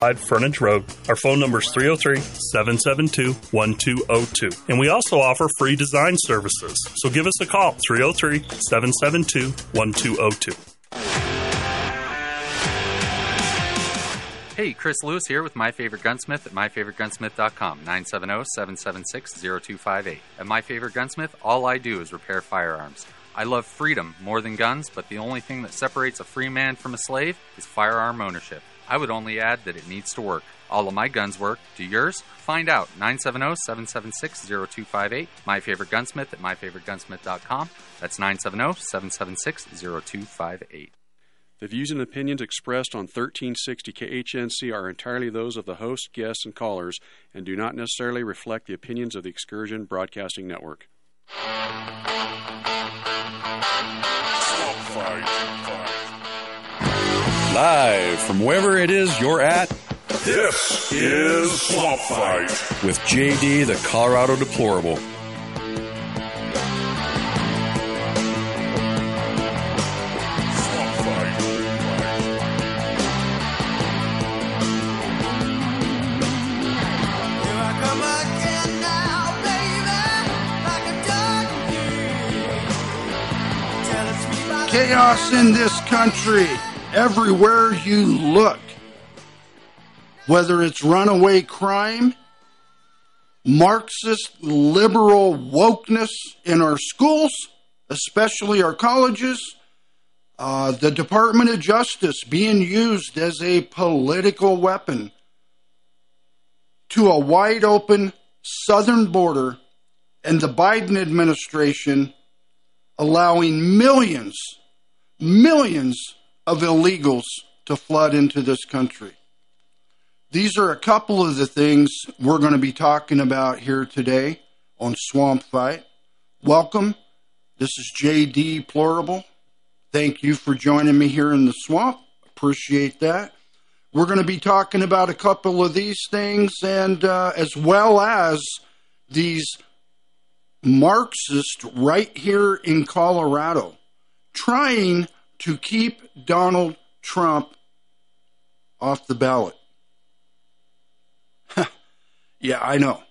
Frontage Road. Our phone number is 303 772 1202. And we also offer free design services. So give us a call 303 772 1202. Hey, Chris Lewis here with My Favorite Gunsmith at MyFavoriteGunsmith.com, 970-776-0258. At My Favorite Gunsmith, all I do is repair firearms. I love freedom more than guns, but the only thing that separates a free man from a slave is firearm ownership. I would only add that it needs to work. All of my guns work. Do yours? Find out. 970-776-0258. My Favorite Gunsmith at MyFavoriteGunsmith.com. That's 970-776-0258. The views and opinions expressed on 1360 KHNC are entirely those of the host, guests, and callers and do not necessarily reflect the opinions of the Excursion Broadcasting Network. Live from wherever it is you're at, This is Swamp Fight. with JD the Colorado Deplorable. Swamp Fight. Chaos in this country, everywhere you look. Whether it's runaway crime, Marxist liberal wokeness in our schools, especially our colleges, uh, the Department of Justice being used as a political weapon to a wide open southern border, and the Biden administration allowing millions, millions of illegals to flood into this country. These are a couple of the things we're going to be talking about here today on Swamp Fight. Welcome. This is JD Plurable. Thank you for joining me here in the swamp. Appreciate that. We're going to be talking about a couple of these things and uh, as well as these Marxist right here in Colorado trying to keep Donald Trump off the ballot. yeah, I know.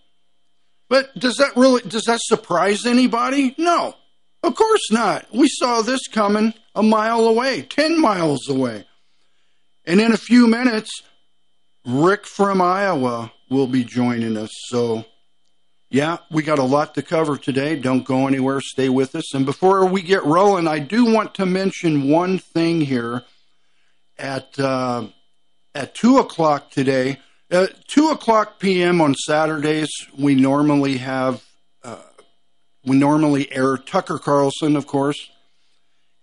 But does that really does that surprise anybody? No. Of course not. We saw this coming a mile away, 10 miles away. And in a few minutes, Rick from Iowa will be joining us. So yeah, we got a lot to cover today. Don't go anywhere. Stay with us. And before we get rolling, I do want to mention one thing here. At uh, at two o'clock today, uh, two o'clock p.m. on Saturdays, we normally have uh, we normally air Tucker Carlson, of course,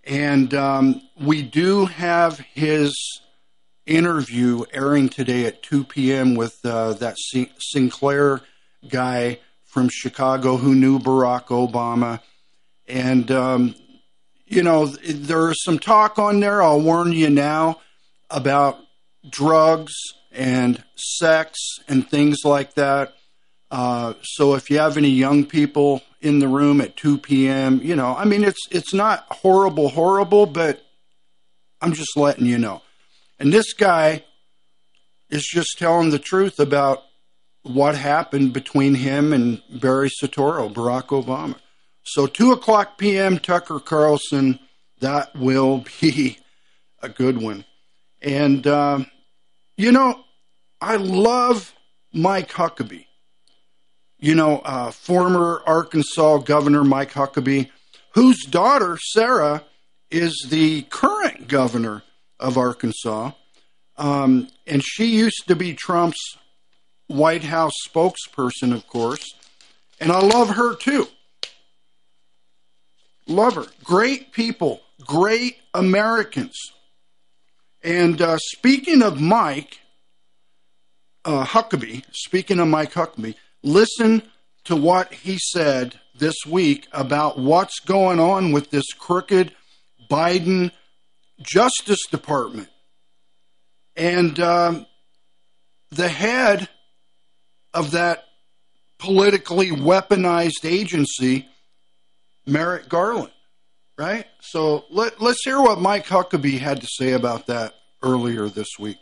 and um, we do have his interview airing today at two p.m. with uh, that Sin- Sinclair guy from Chicago who knew Barack Obama. And, um, you know, there is some talk on there, I'll warn you now, about drugs and sex and things like that. Uh, so if you have any young people in the room at 2 p.m., you know, I mean, it's it's not horrible, horrible, but I'm just letting you know. And this guy is just telling the truth about what happened between him and Barry Soetoro, Barack Obama. So, 2 o'clock p.m., Tucker Carlson, that will be a good one. And, um, you know, I love Mike Huckabee. You know, uh, former Arkansas Governor Mike Huckabee, whose daughter, Sarah, is the current governor of Arkansas. Um, and she used to be Trump's White House spokesperson, of course. And I love her too. Love her. Great people, great Americans. And uh, speaking of Mike uh, Huckabee, speaking of Mike Huckabee, listen to what he said this week about what's going on with this crooked Biden Justice Department. And um, the head of that politically weaponized agency, Merrick Garland, right? So let, let's hear what Mike Huckabee had to say about that earlier this week.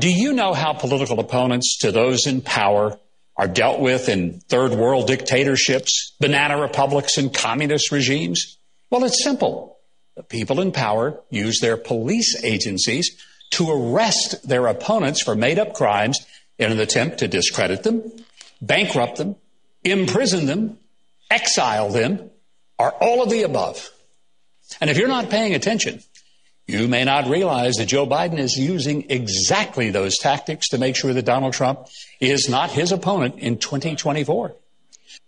Do you know how political opponents to those in power are dealt with in third world dictatorships, banana republics, and communist regimes? Well, it's simple. The people in power use their police agencies to arrest their opponents for made up crimes in an attempt to discredit them, bankrupt them, imprison them, exile them, or all of the above. And if you're not paying attention, you may not realize that Joe Biden is using exactly those tactics to make sure that Donald Trump is not his opponent in 2024.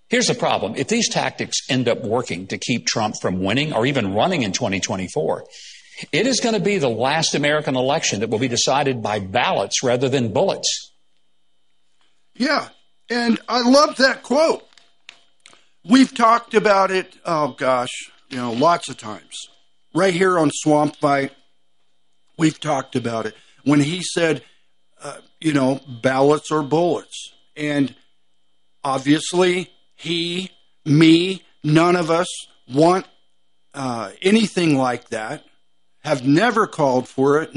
Here's the problem. If these tactics end up working to keep Trump from winning or even running in 2024, it is going to be the last American election that will be decided by ballots rather than bullets. Yeah. And I love that quote. We've talked about it, oh gosh, you know, lots of times. Right here on Swamp Fight, we've talked about it. When he said, uh, you know, ballots or bullets. And obviously, he, me, none of us want uh, anything like that, have never called for it.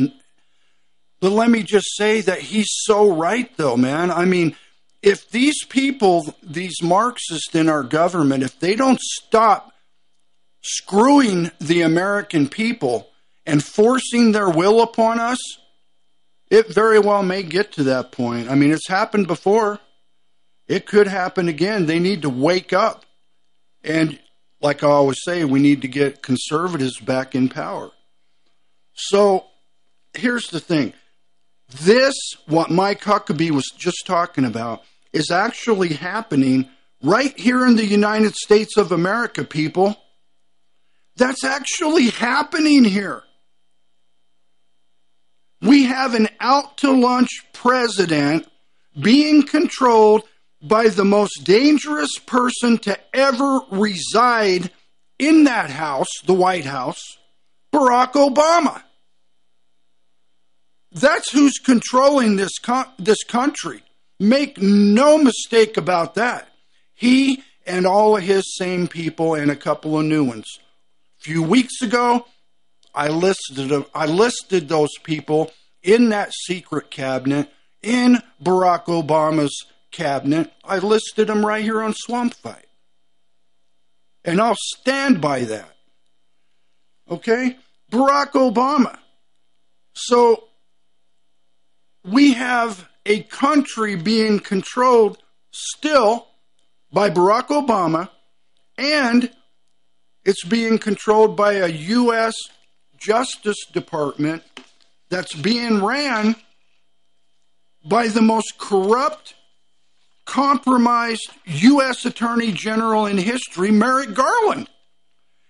But let me just say that he's so right, though, man. I mean, if these people, these Marxists in our government, if they don't stop screwing the American people and forcing their will upon us, it very well may get to that point. I mean, it's happened before. It could happen again. They need to wake up. And like I always say, we need to get conservatives back in power. So here's the thing this, what Mike Huckabee was just talking about, is actually happening right here in the United States of America, people. That's actually happening here. We have an out to lunch president being controlled by the most dangerous person to ever reside in that house, the White House, Barack Obama. That's who's controlling this co- this country. Make no mistake about that. He and all of his same people and a couple of new ones. A few weeks ago, I listed I listed those people in that secret cabinet in Barack Obama's cabinet. I listed them right here on Swamp Fight. And I'll stand by that. Okay? Barack Obama. So we have a country being controlled still by Barack Obama, and it's being controlled by a U.S. Justice Department that's being ran by the most corrupt, compromised U.S. Attorney General in history, Merrick Garland.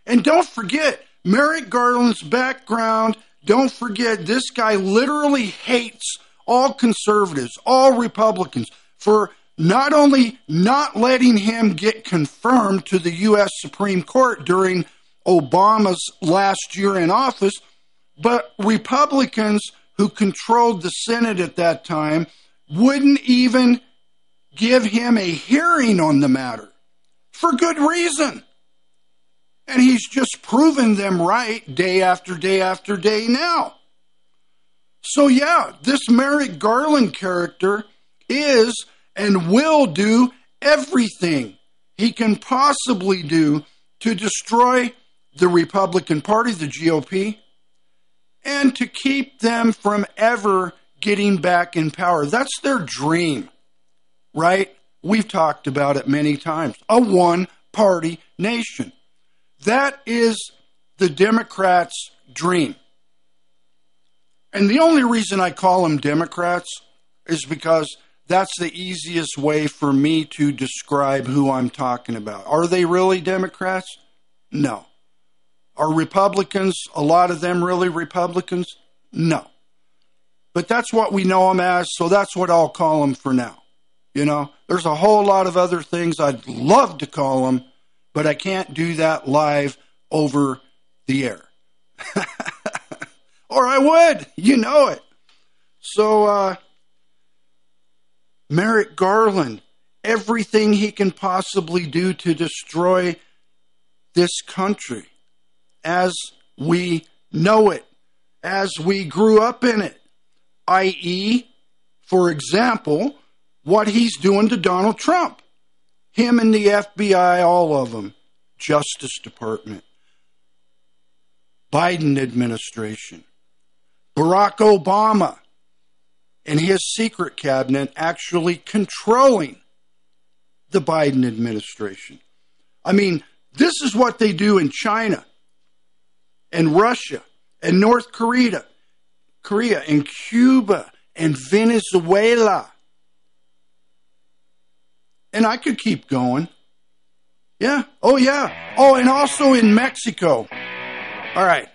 And don't forget, Merrick Garland's background, don't forget, this guy literally hates all conservatives, all Republicans, for not only not letting him get confirmed to the U.S. Supreme Court during Obama's last year in office, but Republicans who controlled the Senate at that time wouldn't even give him a hearing on the matter for good reason. And he's just proven them right day after day after day now. So, yeah, this Merrick Garland character is and will do everything he can possibly do to destroy the Republican Party, the GOP, and to keep them from ever getting back in power. That's their dream, right? We've talked about it many times. A one party nation. That is the Democrats' dream. And the only reason I call them Democrats is because that's the easiest way for me to describe who I'm talking about. Are they really Democrats? No. Are Republicans, a lot of them really Republicans? No. But that's what we know them as, so that's what I'll call them for now. You know, there's a whole lot of other things I'd love to call them, but I can't do that live over the air. or I would. You know it. So, uh, Merrick Garland, everything he can possibly do to destroy this country as we know it, as we grew up in it, i.e., For example, what he's doing to Donald Trump. Him and the FBI, all of them, Justice Department, Biden administration, Barack Obama, and his secret cabinet actually controlling the Biden administration. I mean, this is what they do in China and Russia and North Korea, Korea and Cuba and Venezuela. And I could keep going. Yeah. Oh, yeah. Oh, and also in Mexico. All right.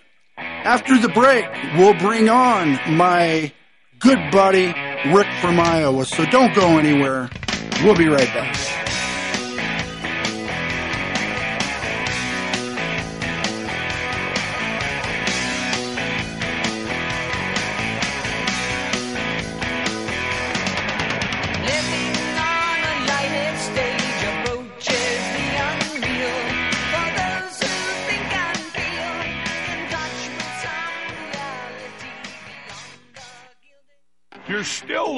After the break, we'll bring on my good buddy, Rick from Iowa. So don't go anywhere. We'll be right back.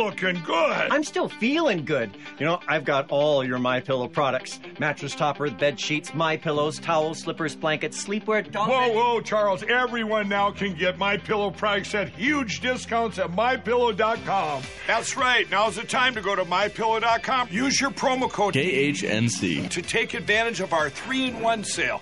Looking good. I'm still feeling good. You know, I've got all your My Pillow products: mattress topper, bed sheets, My Pillows, towels, slippers, blankets, sleepwear, dog Whoa, whoa, Charles! Everyone now can get My Pillow products at huge discounts at MyPillow.com. That's right. Now's the time to go to MyPillow.com. Use your promo code KHNC. to take advantage of our three-in-one sale.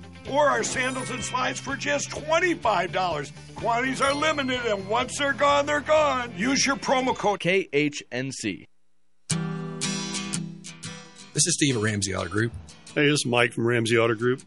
or our sandals and slides for just $25. Quantities are limited, and once they're gone, they're gone. Use your promo code KHNC. This is Steve at Ramsey Auto Group. Hey, this is Mike from Ramsey Auto Group.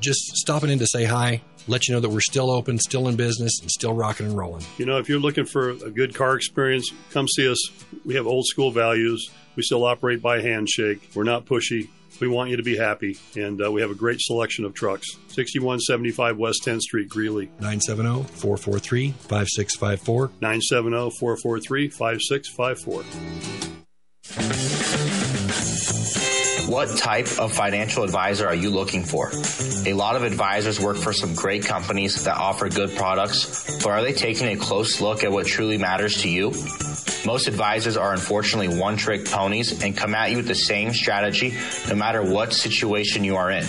Just stopping in to say hi, let you know that we're still open, still in business, and still rocking and rolling. You know, if you're looking for a good car experience, come see us. We have old school values. We still operate by handshake. We're not pushy. We want you to be happy, and uh, we have a great selection of trucks. 6175 West 10th Street, Greeley. 970 443 5654. 970 443 5654. What type of financial advisor are you looking for? A lot of advisors work for some great companies that offer good products, but are they taking a close look at what truly matters to you? Most advisors are unfortunately one trick ponies and come at you with the same strategy no matter what situation you are in.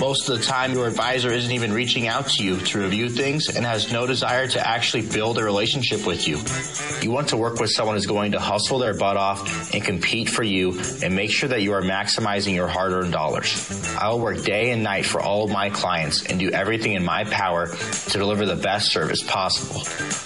Most of the time, your advisor isn't even reaching out to you to review things and has no desire to actually build a relationship with you. You want to work with someone who's going to hustle their butt off and compete for you and make sure that you are maximizing your hard earned dollars. I will work day and night for all of my clients and do everything in my power to deliver the best service possible.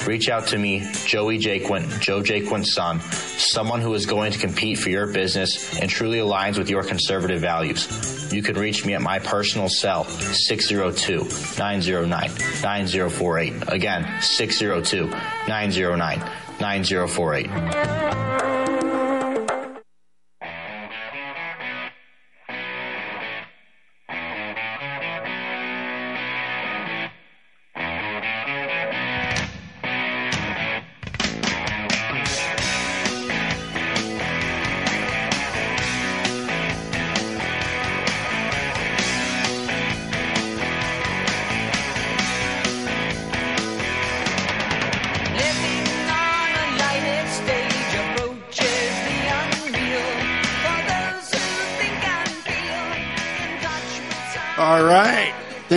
Reach out to me, Joey Jaquint, Joe Jaquint's son, someone who is going to compete for your business and truly aligns with your conservative values. You can reach me at my personal cell, 602 909 9048. Again, 602 909 9048.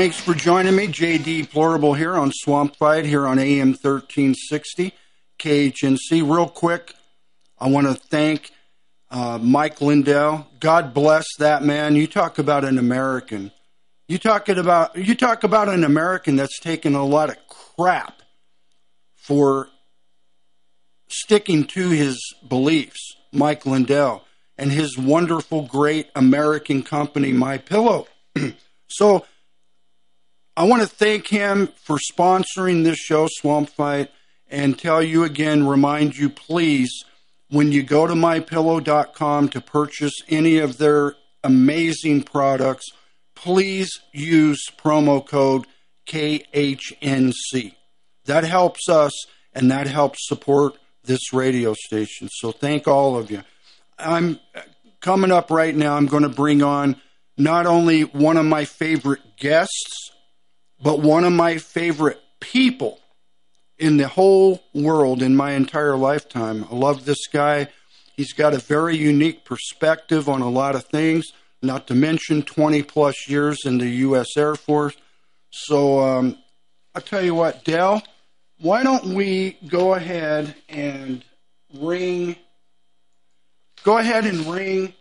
Thanks for joining me. JD Plorable here on Swamp Fight here on AM 1360 KHNC. Real quick, I want to thank uh, Mike Lindell. God bless that man. You talk about an American. You talking about you talk about an American that's taken a lot of crap for sticking to his beliefs. Mike Lindell and his wonderful, great American company, My Pillow. so I want to thank him for sponsoring this show, Swamp Fight, and tell you again, remind you, please when you go to mypillow.com to purchase any of their amazing products, please use promo code KHNC. That helps us and that helps support this radio station. So thank all of you. I'm coming up right now. I'm going to bring on not only one of my favorite guests, but one of my favorite people in the whole world in my entire lifetime. I love this guy. He's got a very unique perspective on a lot of things, not to mention 20 plus years in the U.S. Air Force. So um, I'll tell you what, Dell, why don't we go ahead and ring, go ahead and ring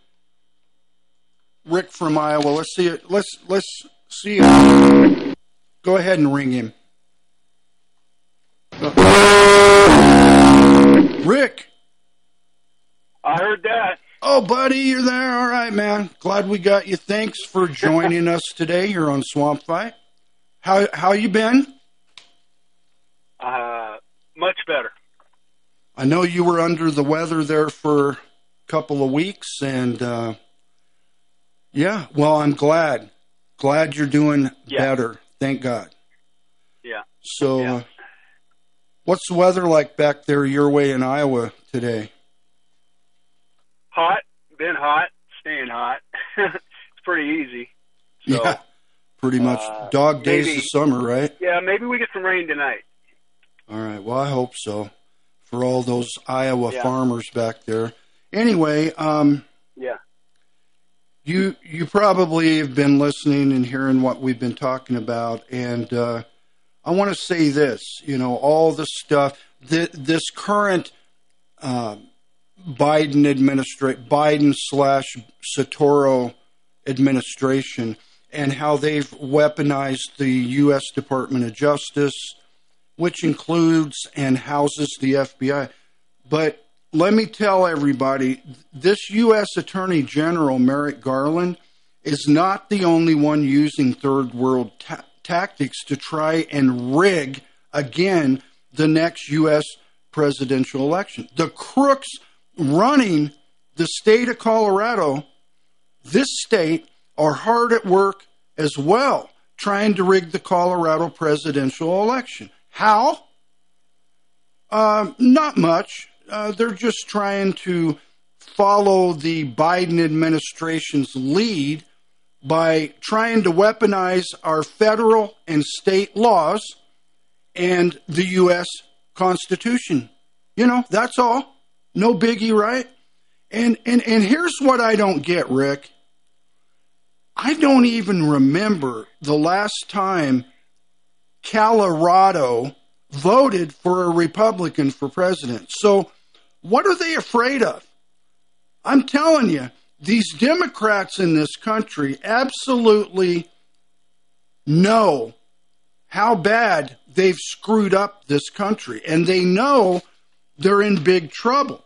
Rick from Iowa. Let's see it. Let's, let's see it. Go ahead and ring him. Rick. I heard that. Oh, buddy, you're there. All right, man. Glad we got you. Thanks for joining us today here on Swamp Fight. How how you been? Uh, much better. I know you were under the weather there for a couple of weeks, and uh, yeah, well, I'm glad. Glad you're doing Yeah. better. Thank God. Yeah. So, uh, what's the weather like back there your way in Iowa today? Hot. Been hot. Staying hot. it's pretty easy. So, yeah, pretty much uh, dog days maybe- of summer, right? Yeah, maybe we get some rain tonight. All right. Well, I hope so for all those Iowa Yeah. farmers back there. Anyway, um, Yeah. You you probably have been listening and hearing what we've been talking about, and uh, I want to say this. You know, all the stuff th- this current uh, Biden administration, Biden slash Soetoro administration, and how they've weaponized the U.S. Department of Justice, which includes and houses the FBI. But let me tell everybody this U.S. Attorney General, Merrick Garland, is not the only one using third world ta- tactics to try and rig again the next U.S. presidential election. The crooks running the state of Colorado, this state, are hard at work as well, trying to rig the Colorado presidential election. How? Um, not much. Uh, they're just trying to follow the Biden administration's lead by trying to weaponize our federal and state laws and the U.S. Constitution. You know, that's all. No biggie, right? And and and here's what I don't get, Rick. I don't even remember the last time Colorado voted for a Republican for president. So, what are they afraid of? I'm telling you, these Democrats in this country absolutely know how bad they've screwed up this country, and they know they're in big trouble.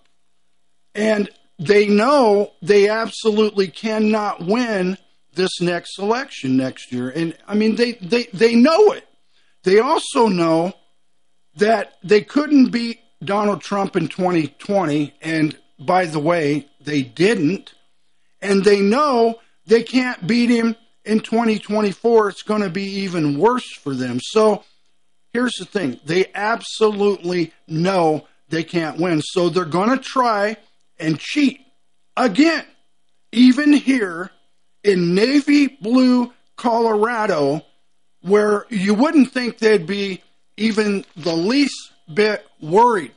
And they know they absolutely cannot win this next election next year. And I mean, they, they, they know it. They also know that they couldn't beat Donald Trump in 2020. And by the way, they didn't. And they know they can't beat him in 2024. It's going to be even worse for them. So here's the thing they absolutely know they can't win. So they're going to try and cheat again, even here in navy blue Colorado, where you wouldn't think they'd be even the least bit worried.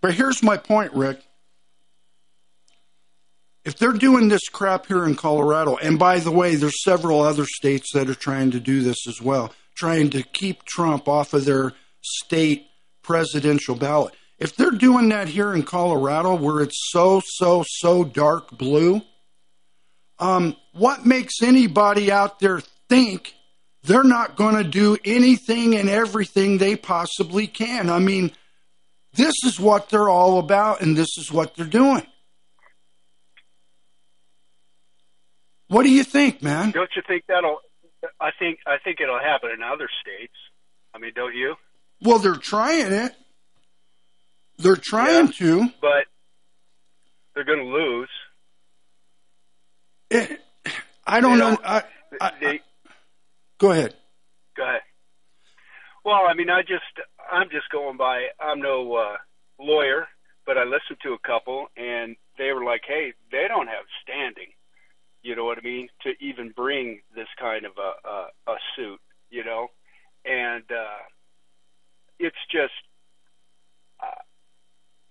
But here's my point, Rick. If they're doing this crap here in Colorado, and by the way, there's several other states that are trying to do this as well, trying to keep Trump off of their state presidential ballot. If they're doing that here in Colorado, where it's so, so, so dark blue, um, what makes anybody out there think they're not going to do anything and everything they possibly can? I mean, this is what they're all about, and this is what they're doing. What do you think, man? Don't you think that'll? I think I think it'll happen in other states. I mean, don't you? Well, they're trying it. They're trying to. But they're going to lose. I don't know, I, I, They, go ahead. Go ahead. Well, I mean, I just, I'm just going by. I'm no uh, lawyer, but I listened to a couple, and they were like, "Hey, they don't have standing." You know what I mean? To even bring this kind of a a, a suit, you know, and uh, it's just, uh,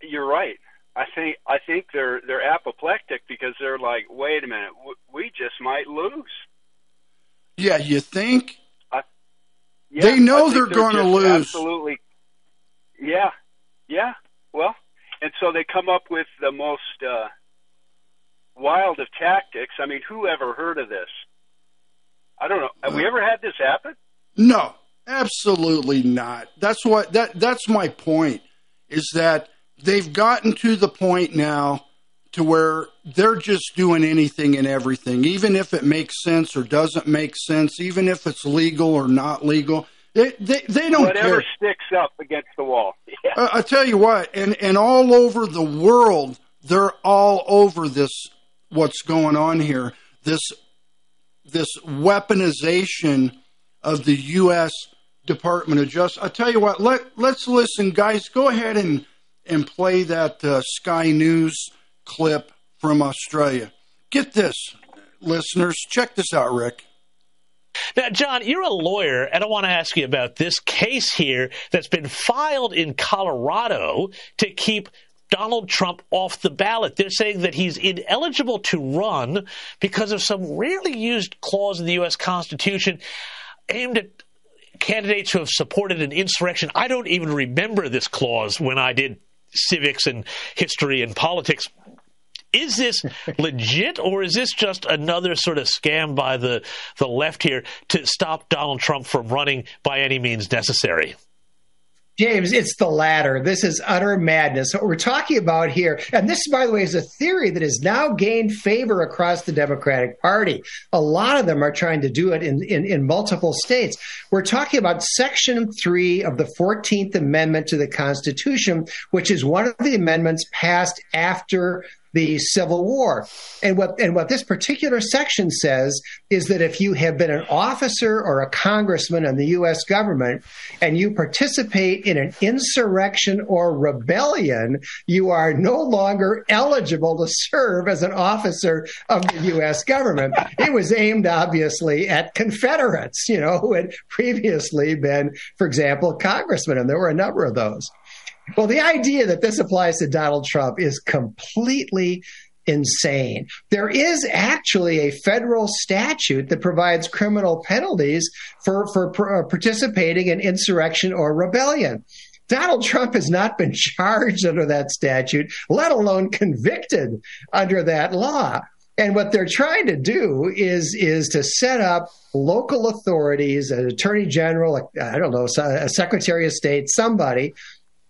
you're right. I think I think they're they're apoplectic because they're like, wait a minute, we just might lose. Yeah, you think? Yeah, They know think they're gonna lose. Absolutely. Yeah, yeah. Well, and so they come up with the most uh, wild of tactics. I mean, who ever heard of this? I don't know. Have we ever had this happen? No, absolutely not. That's what that that's my point is that they've gotten to the point now to where they're just doing anything and everything, even if it makes sense or doesn't make sense, even if it's legal or not legal. They they, they don't Whatever care. sticks up against the wall. Yeah. I, I tell you what, and and all over the world, they're all over this. What's going on here? This this weaponization of the U.S. Department of Justice. I tell you what, let let's listen, guys. Go ahead and and play that uh, Sky News clip from Australia. Get this, listeners. Check this out, Rick. Now, John, you're a lawyer, and I want to ask you about this case here that's been filed in Colorado to keep Donald Trump off the ballot. They're saying that he's ineligible to run because of some rarely used clause in the U.S. Constitution aimed at candidates who have supported an insurrection. I don't even remember this clause when I did civics and history and politics. Is this legit, or is this just another sort of scam by the, the left here to stop Donald Trump from running by any means necessary? James, it's the latter. This is utter madness. What we're talking about here, and this, by the way, is a theory that has now gained favor across the Democratic Party. A lot of them are trying to do it in, in, in multiple states. We're talking about Section 3 of the 14th Amendment to the Constitution, which is one of the amendments passed after the Civil War. And what and what this particular section says is that if you have been an officer or a congressman in the US government and you participate in an insurrection or rebellion, you are no longer eligible to serve as an officer of the US government. It was aimed obviously at Confederates, you know, who had previously been, for example, congressmen, and there were a number of those. Well, the idea that this applies to Donald Trump is completely insane. There is actually a federal statute that provides criminal penalties for, for uh, participating in insurrection or rebellion. Donald Trump has not been charged under that statute, let alone convicted under that law. And what they're trying to do is is to set up local authorities, an attorney general, I don't know, a secretary of state, somebody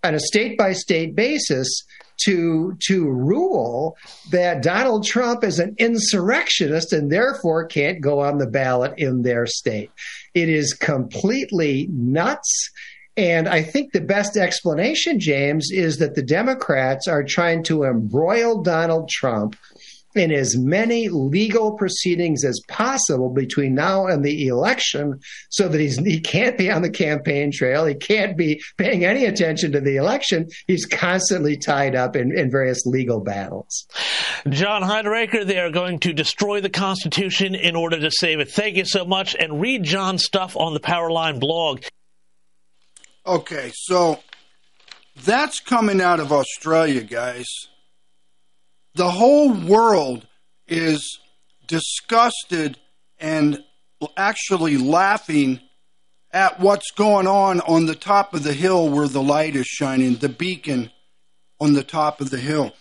on a state by state basis to to rule that Donald Trump is an insurrectionist and therefore can't go on the ballot in their state. It is completely nuts. And I think the best explanation, James, is that the Democrats are trying to embroil Donald Trump in as many legal proceedings as possible between now and the election so that he's, he can't be on the campaign trail. He can't be paying any attention to the election. He's constantly tied up in, in various legal battles. John Hinderaker, they are going to destroy the Constitution in order to save it. Thank you so much. And read John's stuff on the Powerline blog. Okay, so that's coming out of Australia, guys. The whole world is disgusted and actually laughing at what's going on on the top of the hill where the light is shining, the beacon on the top of the hill.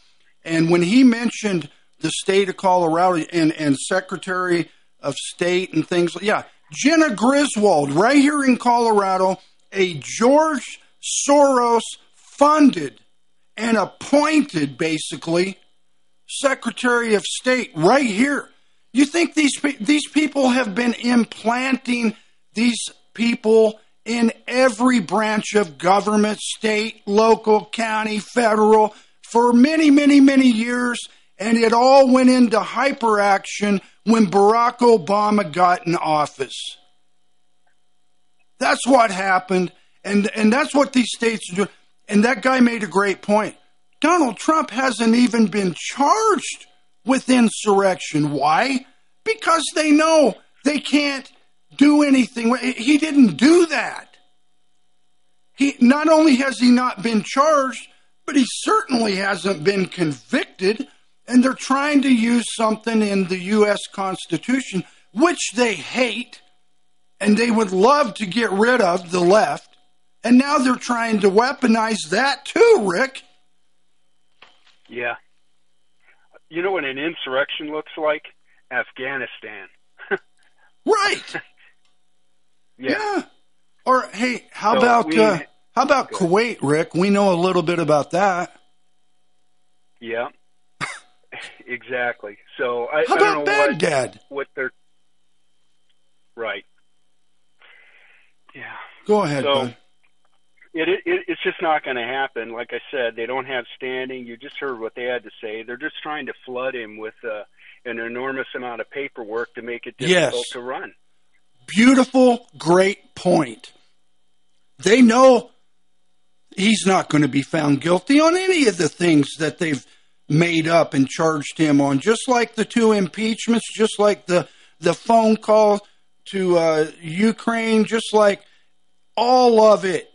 And when he mentioned the state of Colorado and, and Secretary of State and things, yeah, Jena Griswold, right here in Colorado, a George Soros funded and appointed, basically, Secretary of State right here. You think these these people have been implanting these people in every branch of government, state, local, county, federal, for many, many, many years, and it all went into hyperaction when Barack Obama got in office. That's what happened, and and that's what these states do. And that guy made a great point. Donald Trump hasn't even been charged with insurrection. Why? Because they know they can't do anything. He didn't do that. He not only has he not been charged, but he certainly hasn't been convicted. And they're trying to use something in the U.S. Constitution, which they hate, and they would love to get rid of the left. And now they're trying to weaponize that too, Rick. Yeah. You know what an insurrection looks like? Afghanistan. Right. Yeah. Or hey, how So about we- uh, how about Kuwait, Rick? We know a little bit about that. Yeah. exactly. So I, How I don't about know what, Baghdad? what they're right. Yeah. Go ahead, So- bud. It, it it's just not going to happen. Like I said, they don't have standing. You just heard what they had to say. They're just trying to flood him with uh, an enormous amount of paperwork to make it difficult Yes. to run. Beautiful, great point. They know he's not going to be found guilty on any of the things that they've made up and charged him on, just like the two impeachments, just like the the phone call to uh, Ukraine, just like all of it.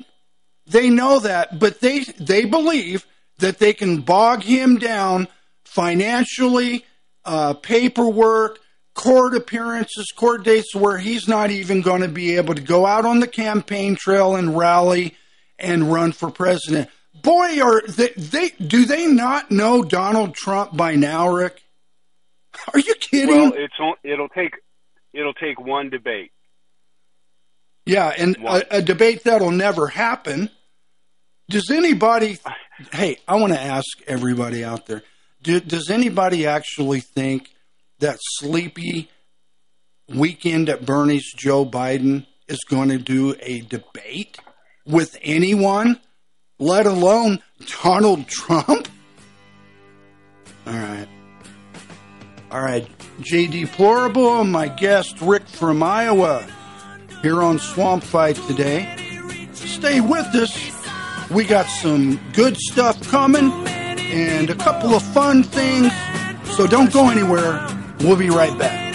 They know that, but they they believe that they can bog him down financially, uh, paperwork, court appearances, court dates, where he's not even going to be able to go out on the campaign trail and rally and run for president. Boy, are they, they do they not know Donald Trump by now, Rick? Are you kidding? Well, it's it'll take it'll take one debate. Yeah, and a, a debate that'll never happen. Does anybody? Hey, I want to ask everybody out there: do, Does anybody actually think that sleepy weekend at Bernie's Joe Biden is going to do a debate with anyone, let alone Donald Trump? All right. All right. JD Plorable, and my guest Rick from Iowa here on Swamp Fight today. Stay with us. We got some good stuff coming and a couple of fun things. So don't go anywhere. We'll be right back.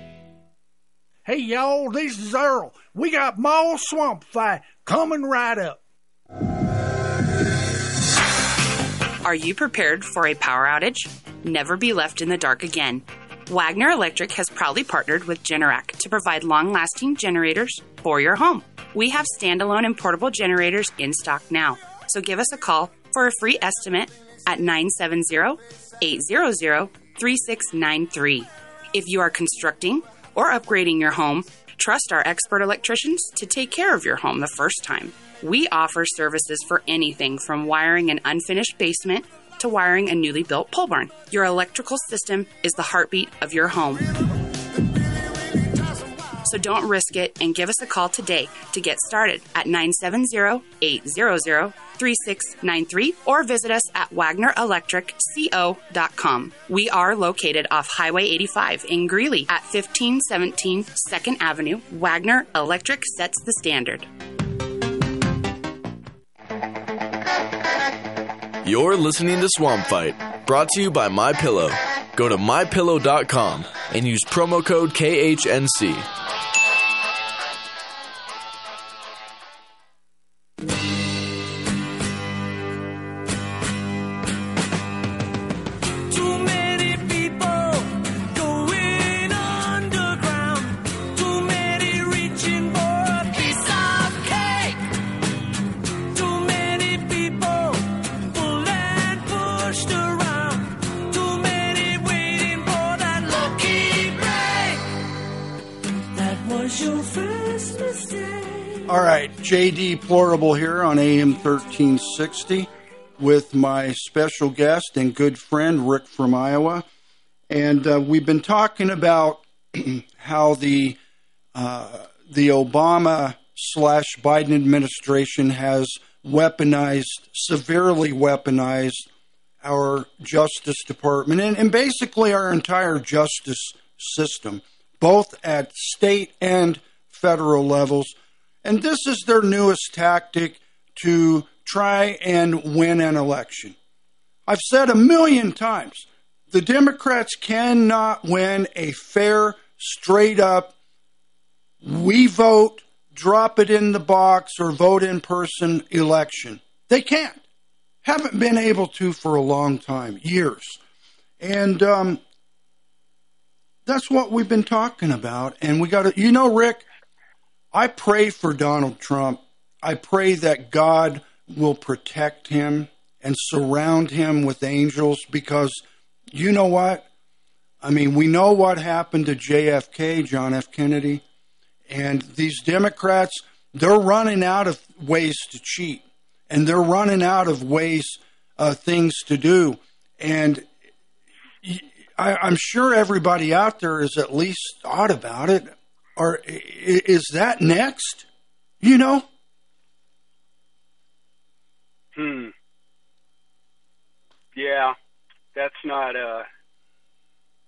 Hey, y'all, this is Earl. We got more swamp fight coming right up. Are you prepared for a power outage? Never be left in the dark again. Wagner Electric has proudly partnered with Generac to provide long lasting generators for your home. We have standalone and portable generators in stock now, so give us a call for a free estimate at 970 800 3693. If you are constructing or upgrading your home, trust our expert electricians to take care of your home the first time. We offer services for anything from wiring an unfinished basement to wiring a newly built pole barn. Your electrical system is the heartbeat of your home. So don't risk it and give us a call today to get started at 970 800 3693 or visit us at WagnerElectricCO.com. We are located off Highway 85 in Greeley at 1517 2nd Avenue. Wagner Electric sets the standard. You're listening to Swamp Fight, brought to you by My Pillow. Go to mypillow.com and use promo code KHNC. JD Plorable here on AM 1360 with my special guest and good friend Rick from Iowa. And uh, we've been talking about how the uh, the Obama slash Biden administration has weaponized, severely weaponized our Justice Department and, and basically our entire justice system, both at state and federal levels. And this is their newest tactic to try and win an election. I've said a million times the Democrats cannot win a fair, straight up, we vote, drop it in the box, or vote in person election. They can't. Haven't been able to for a long time, years. And um, that's what we've been talking about. And we got to, you know, Rick, I pray for Donald Trump. I pray that God will protect him and surround him with angels because you know what? I mean, we know what happened to JFK, John F. Kennedy, and these Democrats, they're running out of ways to cheat and they're running out of ways, uh, things to do. And I, I'm sure everybody out there has at least thought about it. Or is that next? You know? Hmm. Yeah, that's not uh.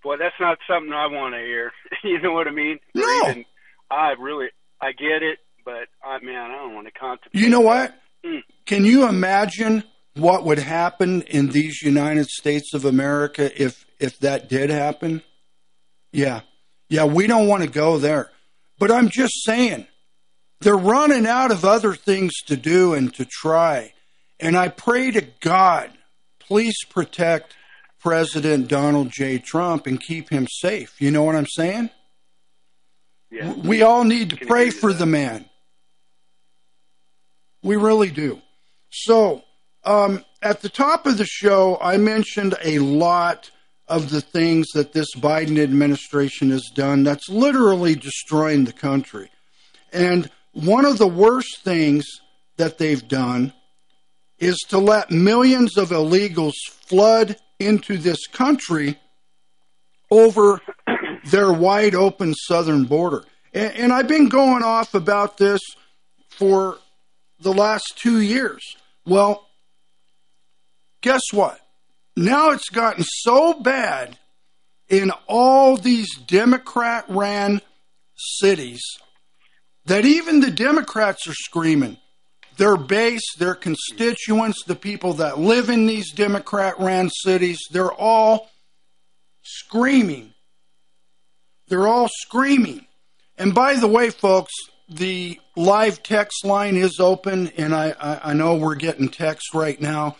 Boy, that's not something I want to hear. you know what I mean? No. Even, I really, I get it, but I man, I don't want to contemplate. You know what? Hmm. Can you imagine what would happen in these United States of America if if that did happen? Yeah. Yeah, we don't want to go there. But I'm just saying they're running out of other things to do and to try. And I pray to God, please protect President Donald J. Trump and keep him safe. You know what I'm saying? Yeah. We all need to pray for the man. We really do. So, um, at the top of the show, I mentioned a lot of the things that this Biden administration has done that's literally destroying the country. And one of the worst things that they've done is to let millions of illegals flood into this country over their wide open southern border. And, and I've been going off about this for the last two years. Well, guess what? Now it's gotten so bad in all these Democrat ran cities that even the Democrats are screaming. Their base, their constituents, the people that live in these Democrat ran cities, they're all screaming. They're all screaming. And by the way, folks, the live text line is open, and I, I, I know we're getting text right now,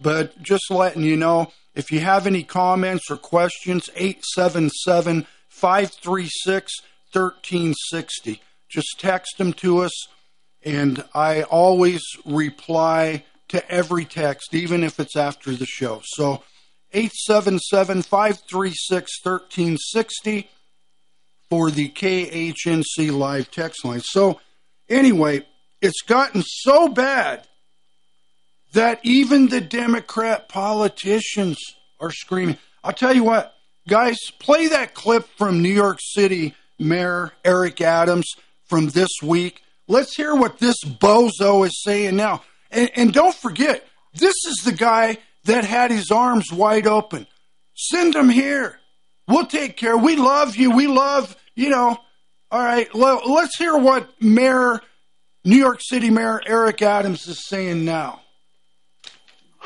but just letting you know if you have any comments or questions, 877 536 1360. Just text them to us, and I always reply to every text, even if it's after the show. So 877 536 1360 for the KHNC live text line. So, anyway, it's gotten so bad that even the Democrat politicians are screaming. I'll tell you what, guys, play that clip from New York City Mayor Eric Adams from this week. Let's hear what this bozo is saying now. And, and don't forget, this is the guy that had his arms wide open. Send him here. We'll take care. We love you. We love, you know. All right, well, let's hear what Mayor, New York City Mayor Eric Adams is saying now.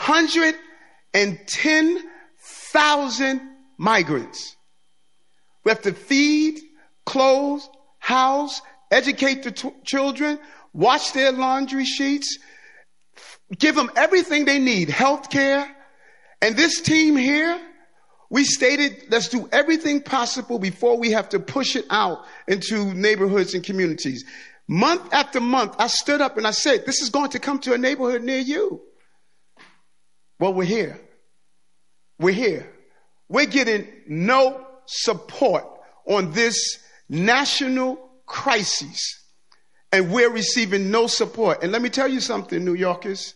110,000 migrants. We have to feed, clothe, house, educate the t- children, wash their laundry sheets, give them everything they need, health care. And this team here, we stated let's do everything possible before we have to push it out into neighborhoods and communities. Month after month, I stood up and I said, This is going to come to a neighborhood near you. Well, we're here. We're here. We're getting no support on this national crisis. and we're receiving no support. And let me tell you something, New Yorkers.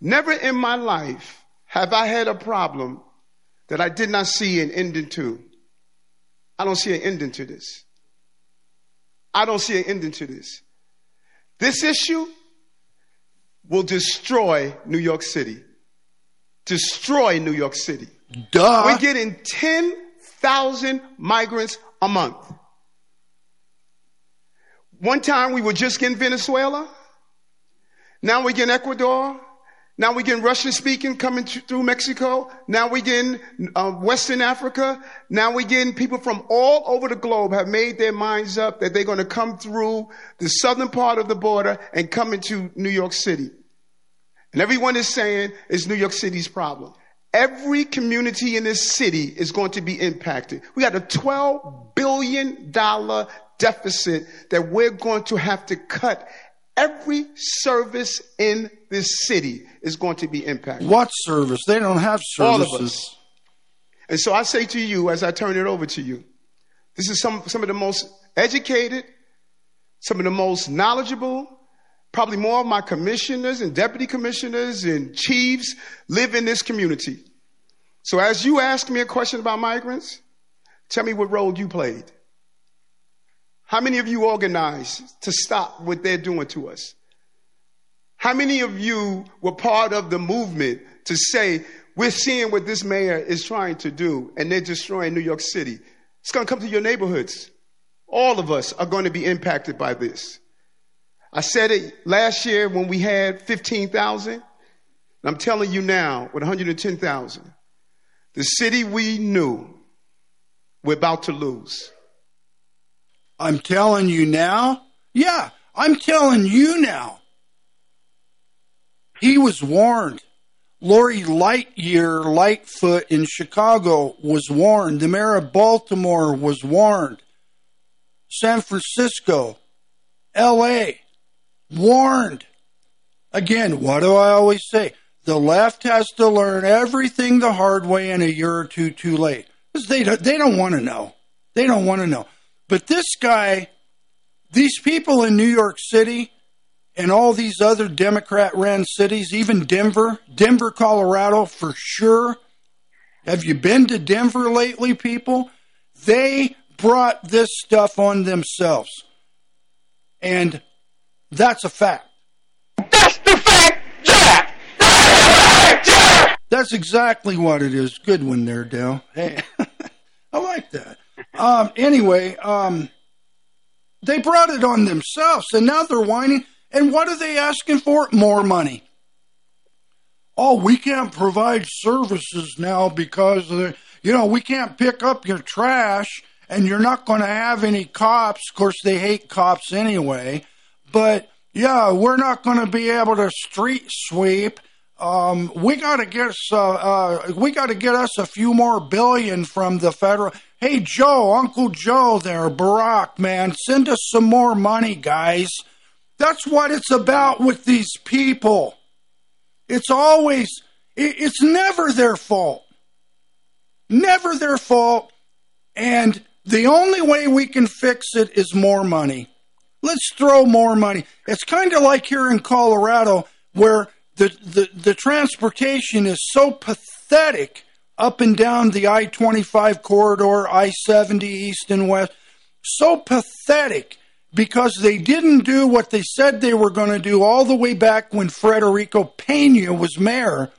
Never in my life have I had a problem that I did not see an ending to. I don't see an ending to this. I don't see an ending to this. This issue will destroy New York City. Destroy New York City. Duh. We're getting 10,000 migrants a month. One time we were just in Venezuela. Now we're getting Ecuador. Now we're getting Russian speaking coming th- through Mexico. Now we're getting uh, Western Africa. Now we're getting people from all over the globe have made their minds up that they're going to come through the southern part of the border and come into New York City. And everyone is saying it's New York City's problem. Every community in this city is going to be impacted. We got a $12 billion deficit that we're going to have to cut. Every service in this city is going to be impacted. What service? They don't have All services. of us. And so I say to you, as I turn it over to you, this is some, some of the most educated, some of the most knowledgeable, probably more of my commissioners and deputy commissioners and chiefs live in this community. So as you ask me a question about migrants, tell me what role you played. How many of you organized to stop what they're doing to us? How many of you were part of the movement to say, we're seeing what this mayor is trying to do and they're destroying New York City? It's going to come to your neighborhoods. All of us are going to be impacted by this. I said it last year when we had 15,000. And I'm telling you now with 110,000. The city we knew we're about to lose. I'm telling you now. Yeah, I'm telling you now. He was warned. Lori Lightyear Lightfoot in Chicago was warned. The mayor of Baltimore was warned. San Francisco, LA, warned. Again, what do I always say? The left has to learn everything the hard way and a year or two too late. they don't, they don't want to know. They don't want to know. But this guy, these people in New York City and all these other Democrat ran cities, even Denver, Denver, Colorado for sure. Have you been to Denver lately, people? They brought this stuff on themselves. And that's a fact. That's the fact, Jack! That's the fact, Jack! That's exactly what it is. Good one there, Dale. Hey, I like that. Um, anyway, um, they brought it on themselves, and now they're whining. And what are they asking for? More money. Oh, we can't provide services now because of the, you know, we can't pick up your trash, and you're not going to have any cops. Of course, they hate cops anyway. But yeah, we're not going to be able to street sweep. Um, we got to get uh, uh, we got to get us a few more billion from the federal. Hey, Joe, Uncle Joe, there, Barack, man, send us some more money, guys. That's what it's about with these people. It's always, it- it's never their fault. Never their fault. And the only way we can fix it is more money. Let's throw more money. It's kind of like here in Colorado where the, the, the transportation is so pathetic up and down the I 25 corridor, I 70 east and west. So pathetic because they didn't do what they said they were going to do all the way back when Federico Pena was mayor.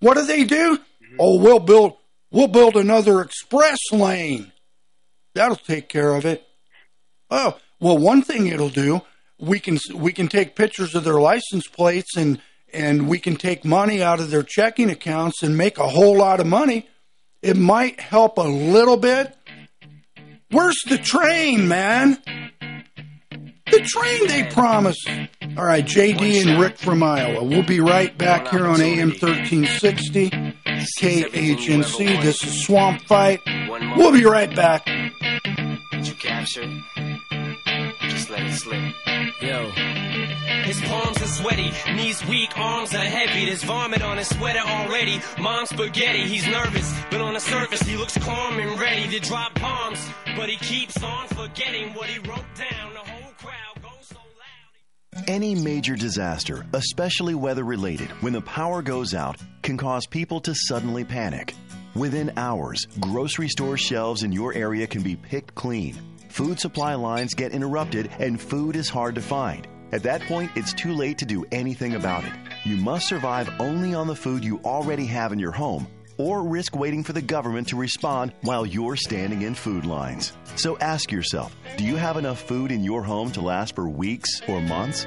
What do they do? Mm-hmm. Oh, we'll build we'll build another express lane. That'll take care of it. Oh, well, one thing it'll do, we can we can take pictures of their license plates and and we can take money out of their checking accounts and make a whole lot of money. It might help a little bit. Where's the train, man? The train they promised. All right, JD and Rick from Iowa. We'll be right back here on AM 1360 KHNC. This is Swamp Fight. We'll be right back. Did you capture? Just let it slip. Yo. His palms are sweaty, knees weak, arms are heavy. There's vomit on his sweater already. Mom's spaghetti, he's nervous, but on the surface he looks calm and ready to drop bombs. But he keeps on forgetting what he wrote down. The whole crowd goes so loud. Any major disaster, especially weather related, when the power goes out, can cause people to suddenly panic. Within hours, grocery store shelves in your area can be picked clean. Food supply lines get interrupted and food is hard to find. At that point, it's too late to do anything about it. You must survive only on the food you already have in your home or risk waiting for the government to respond while you're standing in food lines. So ask yourself do you have enough food in your home to last for weeks or months?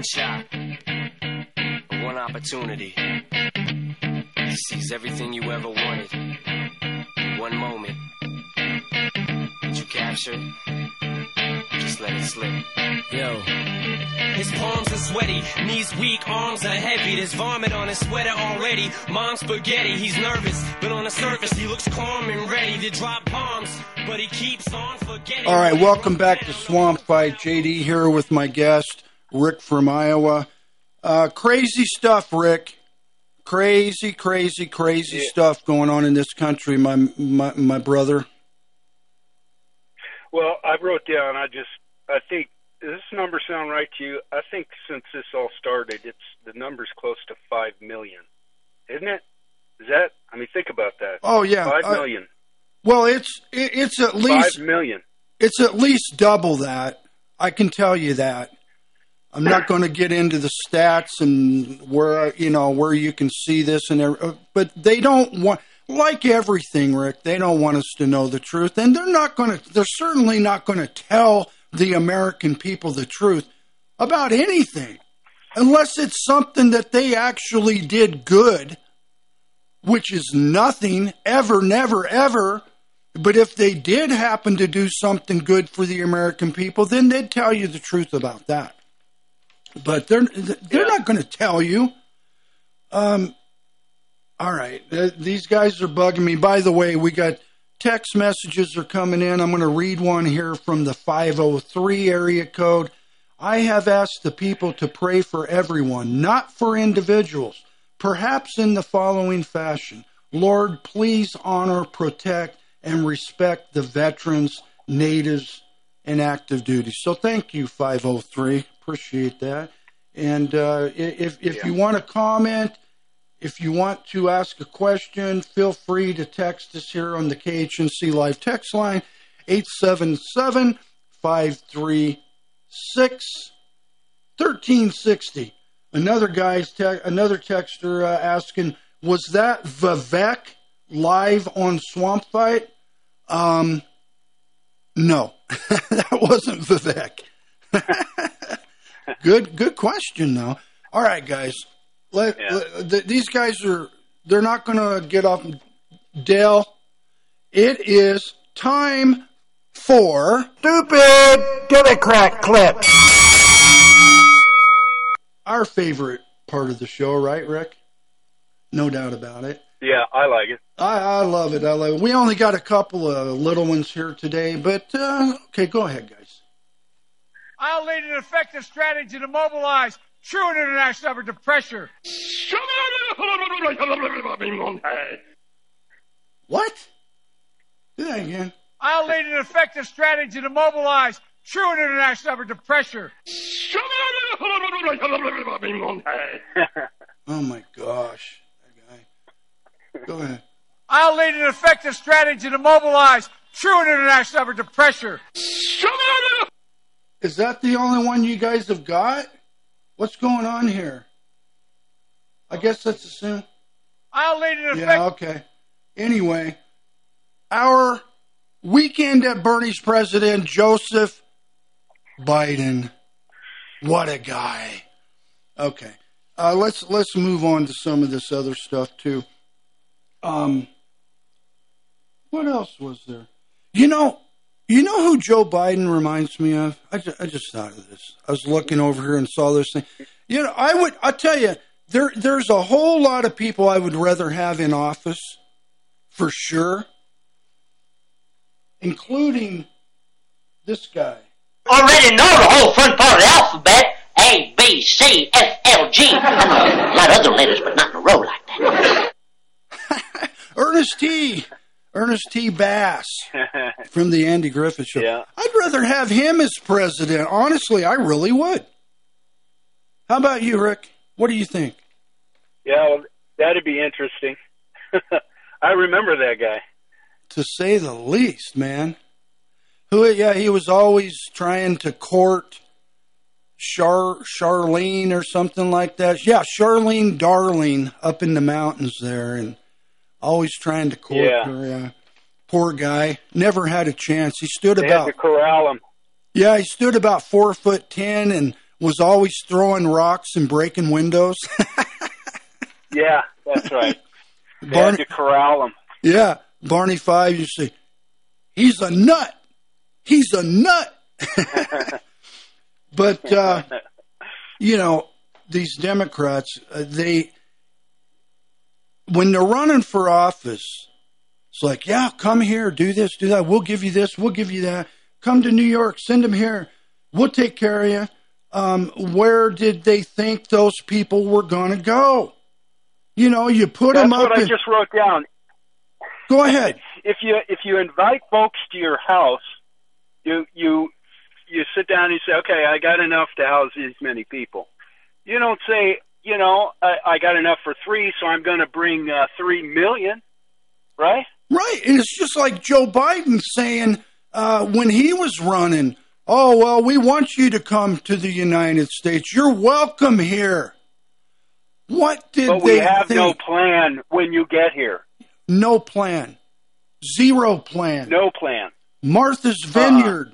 One shot, one opportunity seize everything you ever wanted, one moment that you captured, just let it slip. Yo. His palms are sweaty, knees weak, arms are heavy. There's vomit on his sweater already. Mom's spaghetti, he's nervous, but on the surface he looks calm and ready to drop bombs. But he keeps on forgetting. All right, welcome back to Swamp Fight. JD here with my guest, Rick from Iowa. Uh, crazy stuff, Rick. Crazy, crazy, crazy stuff going on in this country, my my, my brother. Well, I wrote down. I just, I think does this number sound right to you? I think since this all started, it's the number's close to five million, isn't it? Is that? I mean, think about that. Oh, yeah, five I- million. Well, it's it, it's at least Five million. It's at least double that. I can tell you that. I'm not going to get into the stats and where you know where you can see this and but they don't want like everything, Rick. They don't want us to know the truth, and they're not going to. They're certainly not going to tell the American people the truth about anything unless it's something that they actually did good, which is nothing ever, never, ever. But if they did happen to do something good for the American people, then they'd tell you the truth about that. But they're they're not going to tell you. Um, all right, th- these guys are bugging me. By the way, we got text messages are coming in. I'm going to read one here from the 503 area code. I have asked the people to pray for everyone, not for individuals, perhaps in the following fashion Lord, please honor, protect, and respect the veterans, natives, and active duty. So thank you, 503. Appreciate that. And uh, if, if you want to comment, if you want to ask a question, feel free to text us here on the KHNC Live text line, 877 536 1360. Another guy's te- another texter uh, asking, was that Vivek live on Swamp Fight? Um, no, that wasn't Vivek. good, good question though. All right, guys. Let, let- th- these guys are they're not going to get off. Dale, it is time for stupid Democrat clips. Our favorite part of the show, right, Rick? No doubt about it. Yeah, I like it. I, I love it. I love it. We only got a couple of little ones here today, but uh, okay, go ahead, guys. I'll lead an effective strategy to mobilize true and international effort to pressure. What? Do that again. I'll lead an effective strategy to mobilize true and international effort to pressure. Oh my gosh, that guy. Go ahead. I'll lead an effective strategy to mobilize true and international effort to pressure. Is that the only one you guys have got? What's going on here? I guess that's the same. I'll lead effective. Yeah, okay. Anyway, our weekend at Bernie's president, Joseph Biden. What a guy. Okay. Uh, let's let's move on to some of this other stuff too. Um, What else was there? You know, you know who Joe Biden reminds me of? I just, I just thought of this. I was looking over here and saw this thing. You know, I would. I'll tell you, there there's a whole lot of people I would rather have in office, for sure, including this guy. Already know the whole front part of the alphabet. A, B, C, F, L, G. I know a lot of other letters, but not in a row like that. Ernest T. Ernest T. Bass from the Andy Griffith Show. Yeah. I'd rather have him as president. Honestly, I really would. How about you, Rick? What do you think? Yeah, well, that'd be interesting. I remember that guy. To say the least, man. Who? Yeah, he was always trying to court Char Charlene or something like that. Yeah, Charlene Darling up in the mountains there, and always trying to court Yeah. her. Yeah. Poor guy, never had a chance. He stood They about had to corral him. Yeah, he stood about four foot ten and was always throwing rocks and breaking windows. Yeah, that's right. They Barney- had to corral him. yeah, Barney Fife used to say, "He's a nut. He's a nut." but uh, you know, these Democrats, uh, they when they're running for office, it's like, yeah, come here, do this, do that. We'll give you this, we'll give you that. Come to New York, send them here. We'll take care of you. Um, where did they think those people were going to go? You know, you put That's them up. what I just wrote down. Go ahead. If you if you invite folks to your house, you you you sit down and you say, okay, I got enough to house these many people. You don't say, you know, I, I got enough for three, so I'm going to bring uh, three million, right? Right. And it's just like Joe Biden saying uh, when he was running, oh, well, we want you to come to the United States. You're welcome here. What did but they we have think? no plan when you get here. No plan. Zero plan. No plan. Martha's Vineyard.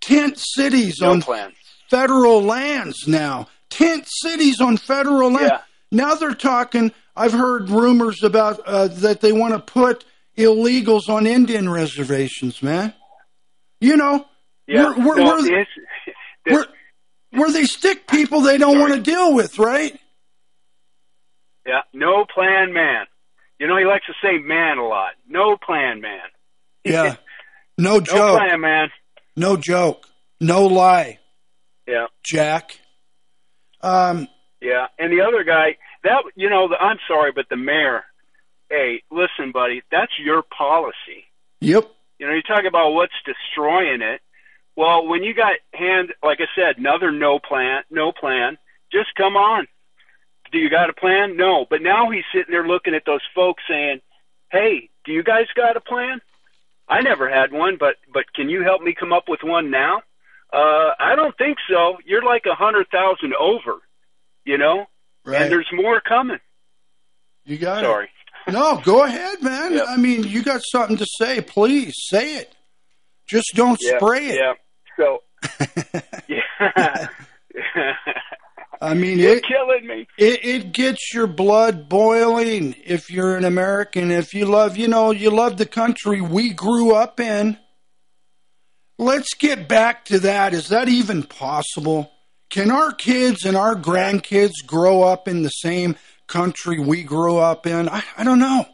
Tent cities No on plan. federal lands now. Tent cities on federal land. Yeah. Now they're talking. I've heard rumors about uh, that they want to put illegals on Indian reservations, man. You know, Yeah. where, where, No, where, this- where, where they stick people they don't want to deal with, right? Yeah, no plan man. You know, he likes to say man a lot. No plan man. Yeah. No No joke. plan man. No joke. No lie, Yeah. Jack. Um, Yeah, and the other guy, that you know, the, I'm sorry, but the mayor. Hey, listen, buddy, that's your policy. yep. You know, you talk about what's destroying it. Well, when you got hand, like I said, another no plan, no plan. Just come on. Do you got a plan? No. But now he's sitting there looking at those folks saying, "Hey, do you guys got a plan? I never had one, but but can you help me come up with one now? Uh, I don't think so. You're like a hundred thousand over, you know, Right. and there's more coming. You got Sorry. it. No, go ahead, man. Yep. I mean, you got something to say. Please say it. Just don't Yeah, spray it. Yeah. So, yeah. I mean, You're it, killing me. it it gets your blood boiling if you're an American. If you love, you know, you love the country we grew up in. Let's get back to that. Is that even possible? Can our kids and our grandkids grow up in the same country we grew up in? I, I don't know.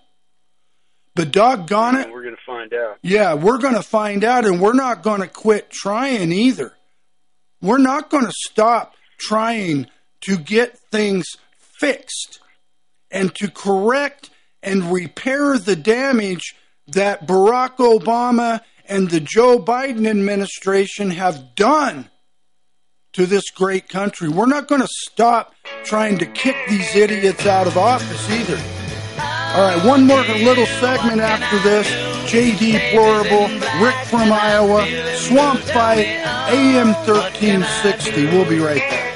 But doggone it, We're going to find out. yeah, we're going to find out, and we're not going to quit trying either. We're not going to stop trying to get things fixed and to correct and repair the damage that Barack Obama and the Joe Biden administration have done to this great country. We're not going to stop trying to kick these idiots out of office either. All right, one more little segment after this. JD Plorable, Rick from Iowa, Swamp Fight, AM 1360. We'll be right back.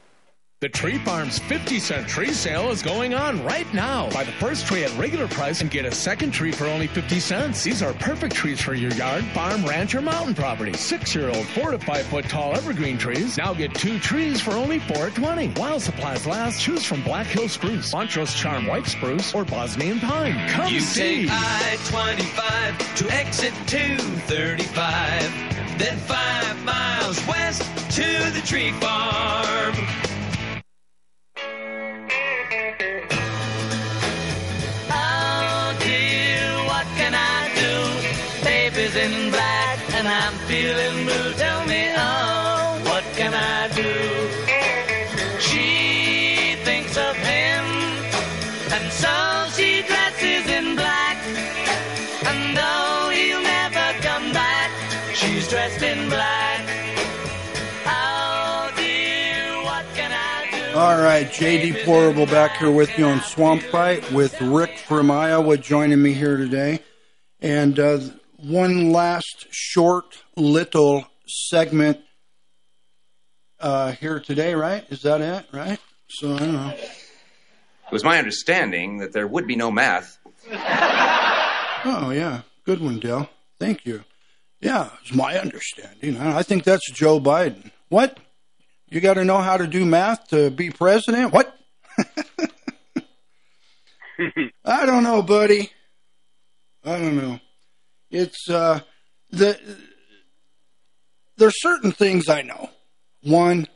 The Tree Farm's 50 cent tree sale is going on right now. Buy the first tree at regular price and get a second tree for only 50 cents. These are perfect trees for your yard, farm, ranch, or mountain property. Six year old, four to five foot tall evergreen trees. Now get two trees for only $4.20. While supplies last, choose from Black Hill Spruce, Montrose Charm White Spruce, or Bosnian Pine. Come You see. take I-25 to exit 235, then five miles west to the tree farm. Feeling blue. Tell All right, JD Plorable back here with you on Swamp Fight with Rick from Iowa joining me here today. And uh, one last short little segment uh, here today, right? Is that it, right? So I don't know. It was my understanding that there would be no math. Oh, yeah. Good one, Dale. Thank you. Yeah, it's my understanding. I think that's Joe Biden. What? You got to know how to do math to be president? What? I don't know, buddy. I don't know. It's uh the there's certain things I know. One,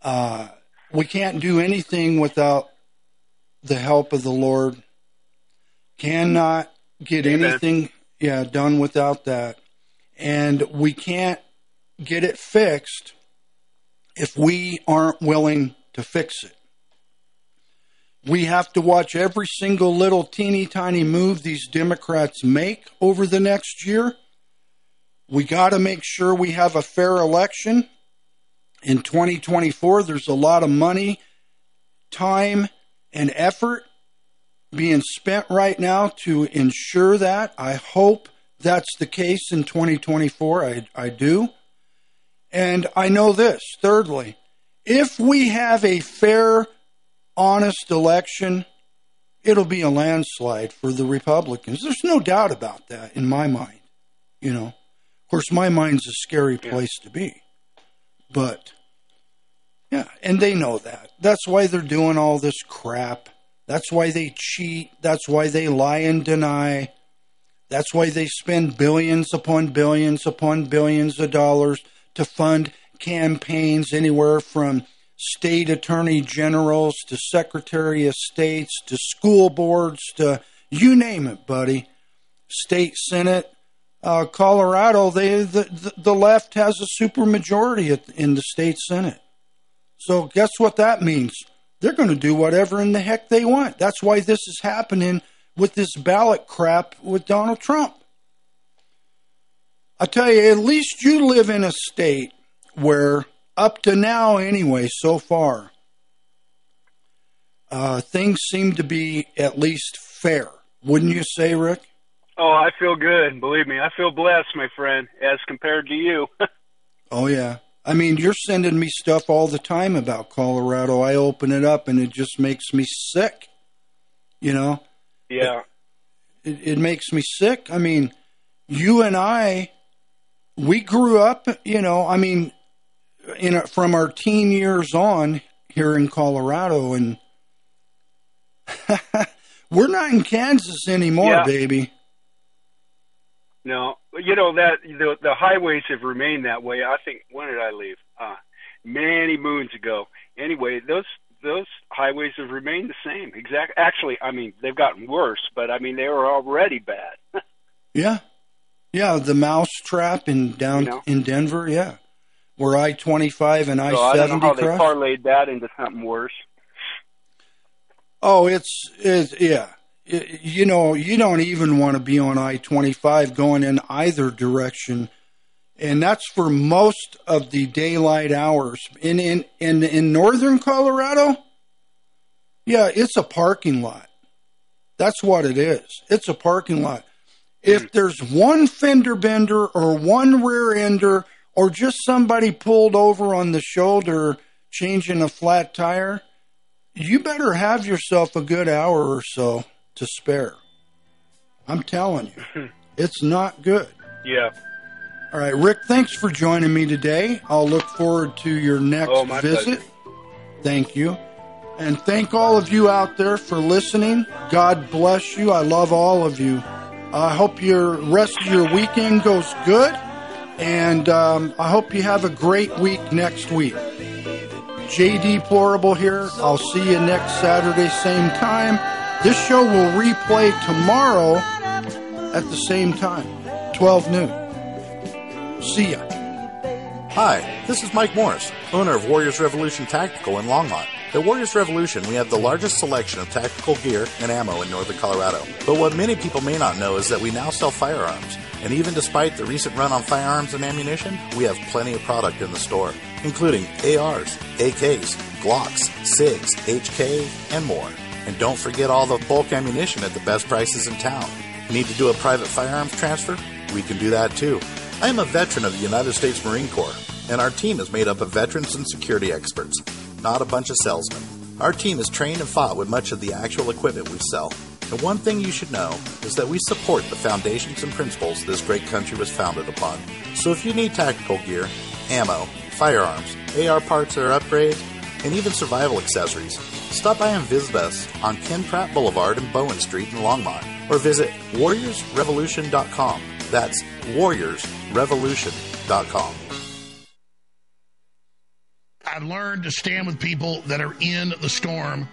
uh we can't do anything without the help of the Lord. Cannot get Amen. anything yeah done without that. And we can't get it fixed if we aren't willing to fix it. We have to watch every single little teeny tiny move these Democrats make over the next year. We got to make sure we have a fair election. In 2024, there's a lot of money, time, and effort being spent right now to ensure that. I hope that's the case in 2024. I, I do. And I know this. Thirdly, if we have a fair, honest election, it'll be a landslide for the Republicans. There's no doubt about that in my mind. You know, of course, my mind's a scary place to be. But, yeah, and they know that. That's why they're doing all this crap. That's why they cheat. That's why they lie and deny. That's why they spend billions upon billions upon billions of dollars to fund campaigns anywhere from state attorney generals to secretary of states to school boards to you name it, buddy. State senate, uh, Colorado, they the, the left has a supermajority in the state senate. So guess what that means? They're going to do whatever in the heck they want. That's why this is happening with this ballot crap with Donald Trump. I tell you, at least you live in a state where, up to now anyway, so far, uh, things seem to be at least fair. Wouldn't you say, Rick? Oh, I feel good. Believe me, I feel blessed, my friend, as compared to you. Oh, yeah. I mean, you're sending me stuff all the time about Colorado. I open it up and it just makes me sick. You know? yeah. it, it makes me sick. I mean, you and I, we grew up, you know, I mean, in a, from our teen years on here in Colorado, and we're not in Kansas anymore, Yeah. baby. No, you know that the the highways have remained that way. I think when did I leave? Uh, many moons ago. Anyway, those those highways have remained the same. Exact. Actually, I mean they've gotten worse, but I mean they were already bad. Yeah, yeah, the mouse trap in down You know? in Denver. Yeah, where I twenty five and I so I don't know seventy how they parlayed that into something worse. Oh, it's it's yeah. Y- You know, you don't even want to be on I twenty five going in either direction, and that's for most of the daylight hours. In in in in northern Colorado, yeah, it's a parking lot. That's what it is. It's a parking lot. If there's one fender bender or one rear ender or just somebody pulled over on the shoulder changing a flat tire, you better have yourself a good hour or so to spare. I'm telling you, it's not good. Yeah. All right, Rick, thanks for joining me today. I'll look forward to your next Oh, visit. pleasure. Thank you. And thank all of you out there for listening. God bless you. I love all of you. I hope your rest of your weekend goes good. And um, I hope you have a great week next week. JD Plorable here. I'll see you next Saturday, same time. This show will replay tomorrow at the same time, 12 noon. See ya. Hi, this is Mike Morris, owner of Warriors Revolution Tactical in Longmont. At Warriors Revolution, we have the largest selection of tactical gear and ammo in northern Colorado. But what many people may not know is that we now sell firearms. And even despite the recent run on firearms and ammunition, we have plenty of product in the store, including ARs, AKs, Glocks, SIGs, HK, and more. And don't forget all the bulk ammunition at the best prices in town. Need to do a private firearms transfer? We can do that too. I am a veteran of the United States Marine Corps, and our team is made up of veterans and security experts, not a bunch of salesmen. Our team has trained and fought with much of the actual equipment we sell. And one thing you should know is that we support the foundations and principles this great country was founded upon. So if you need tactical gear, ammo, firearms, AR parts or upgrades, and even survival accessories, stop by and visit us on Ken Pratt Boulevard and Bowen Street in Longmont, or visit warriorsrevolution.com. That's warriorsrevolution.com. I've learned to stand with people that are in the storm